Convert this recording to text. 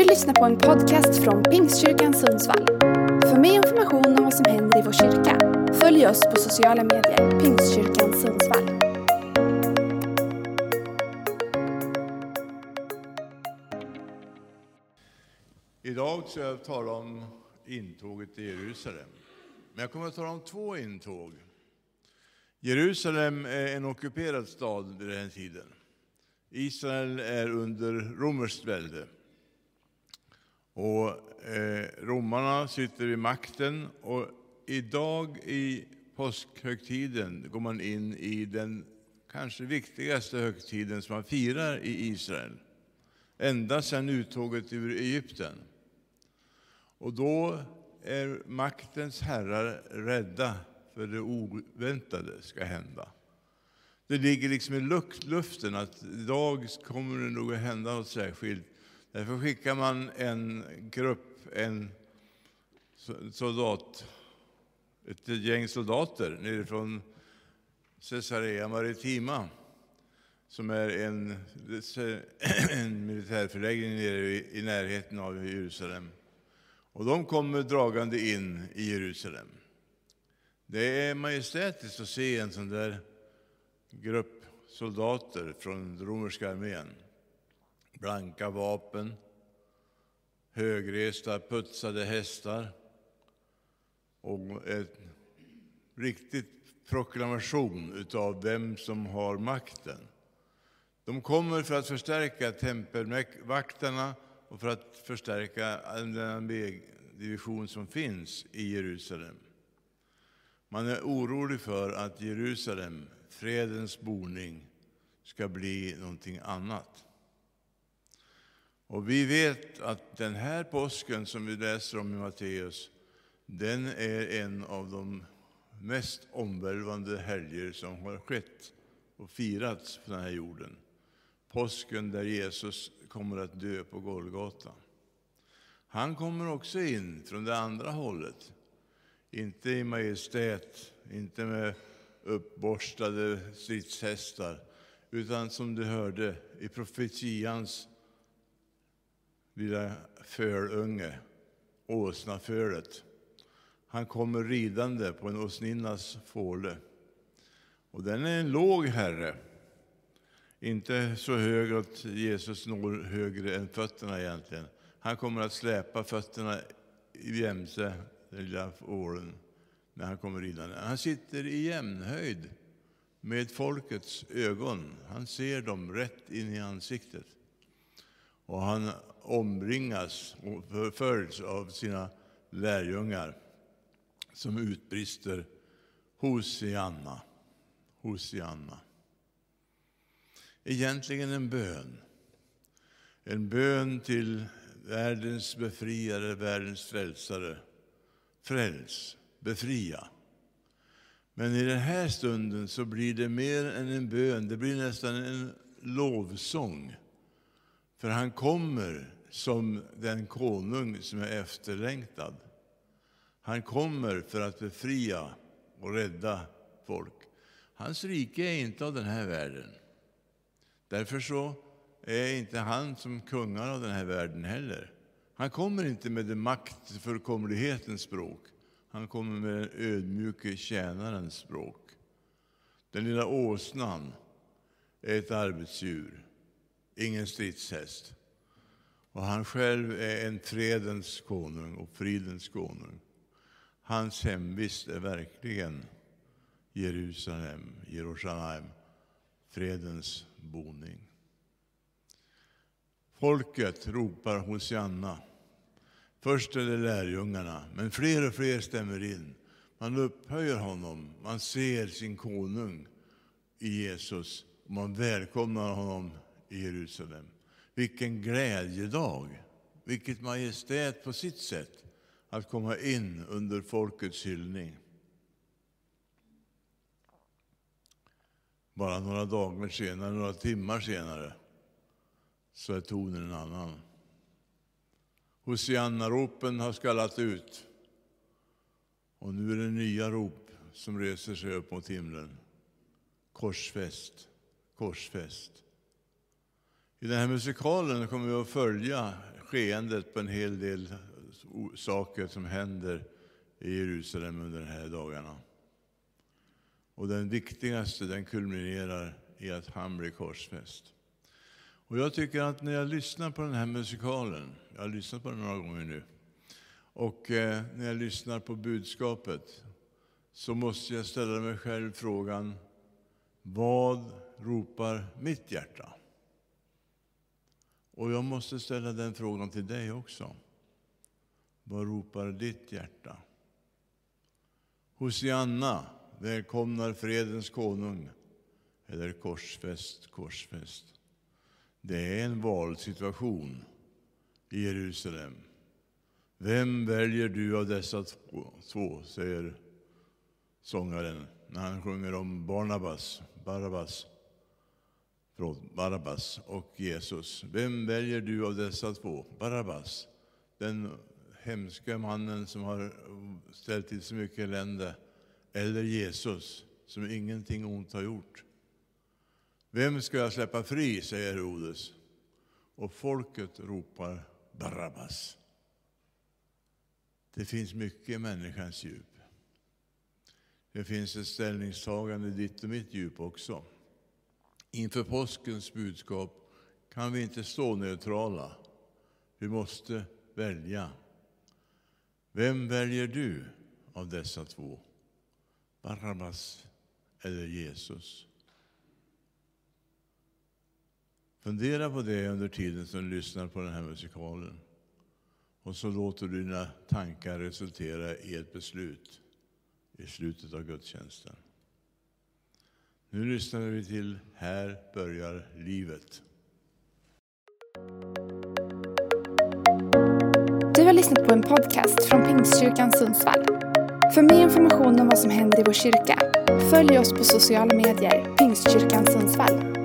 Du lyssnar på en podcast från Pingstkyrkan Sundsvall. För mer information om vad som händer i vår kyrka, följ oss på sociala medier, Pingstkyrkan Sundsvall. Idag ska jag tala om intåget i Jerusalem. Men jag kommer att tala om två intåg. Jerusalem är en ockuperad stad vid den här tiden. Israel är under romerskt välde. Och eh, romarna sitter vid makten och idag i påskhögtiden går man in i den kanske viktigaste högtiden som man firar i Israel. Ända sedan uttåget ur Egypten. Och då är maktens herrar rädda för det oväntade ska hända. Det ligger liksom i luften att idag kommer det nog att hända något särskilt. Därför skickar man en grupp, en soldat, ett gäng soldater nerifrån Caesarea Maritima som är en, en militärförläggning nere i närheten av Jerusalem. Och de kommer dragande in i Jerusalem. Det är majestätiskt att se en sån där grupp soldater från den romerska armén. Blanka vapen, högresta putsade hästar och en riktig proklamation av vem som har makten. De kommer för att förstärka tempelvakterna och för att förstärka den armédivision som finns i Jerusalem. Man är orolig för att Jerusalem, fredens boning, ska bli någonting annat. Och vi vet att den här påsken som vi läser om i Matteus, den är en av de mest omvälvande helger som har skett och firats på den här jorden. Påsken där Jesus kommer att dö på Golgata. Han kommer också in från det andra hållet. Inte i majestät, inte med uppborstade stridshästar, utan som du hörde i profetians lilla fölunge, åsnafölet. Han kommer ridande på en åsninnas fåle. Och den är en låg herre, inte så hög att Jesus når högre än fötterna egentligen. Han kommer att släpa fötterna jämte den lilla fålen när han kommer ridande. Han sitter i jämnhöjd med folkets ögon. Han ser dem rätt in i ansiktet. Och han omringas och följs av sina lärjungar som utbrister Hosianna, Hosianna. Egentligen en bön. En bön till världens befriare, världens frälsare. Fräls, befria. Men i den här stunden så blir det mer än en bön, det blir nästan en lovsång. För han kommer som den konung som är efterlängtad. Han kommer för att befria och rädda folk. Hans rike är inte av den här världen. Därför så är inte han som kungar av den här världen heller. Han kommer inte med det maktfullkomlighetens språk. Han kommer med den ödmjuke tjänarens språk. Den lilla åsnan är ett arbetsdjur, ingen stridshäst. Och han själv är en fredens konung och fridens konung. Hans hemvist är verkligen Jerusalem, Jerusalem, fredens boning. Folket ropar Hosianna. Först är det lärjungarna, men fler och fler stämmer in. Man upphöjer honom, man ser sin konung i Jesus och man välkomnar honom i Jerusalem. Vilken glädjedag, vilket majestät på sitt sätt att komma in under folkets hyllning. Bara några dagar senare, några timmar senare, så är tonen en annan. Hosianna-ropen har skallat ut. Och nu är det nya rop som reser sig upp mot himlen. Korsfäst, korsfäst. I den här musikalen kommer vi att följa skeendet på en hel del saker som händer i Jerusalem under de här dagarna. Och den viktigaste, den kulminerar i att han blir korsfäst. Och jag tycker att när jag lyssnar på den här musikalen, jag har lyssnat på den några gånger nu, och eh, när jag lyssnar på budskapet så måste jag ställa mig själv frågan, vad ropar mitt hjärta? Och jag måste ställa den frågan till dig också. Vad ropar ditt hjärta? Hosianna välkomnar fredens konung, eller korsfäst, korsfäst. Det är en valsituation i Jerusalem. Vem väljer du av dessa två, säger sångaren när han sjunger om Barnabas, Barabbas, förlåt, Barabbas och Jesus. Vem väljer du av dessa två? Barabbas, den hemska mannen som har ställt till så mycket elände, eller Jesus som ingenting ont har gjort. Vem ska jag släppa fri, säger Herodes. Och folket ropar Barabbas. Det finns mycket i människans djup. Det finns ett ställningstagande i ditt och mitt djup också. Inför påskens budskap kan vi inte stå neutrala. Vi måste välja. Vem väljer du av dessa två? Barabbas eller Jesus? Fundera på det under tiden som du lyssnar på den här musikalen. Och så låter du dina tankar resultera i ett beslut i slutet av gudstjänsten. Nu lyssnar vi till Här börjar livet. Du har lyssnat på en podcast från Pingstkyrkan Sundsvall. För mer information om vad som händer i vår kyrka, följ oss på sociala medier, Pingstkyrkan Sundsvall.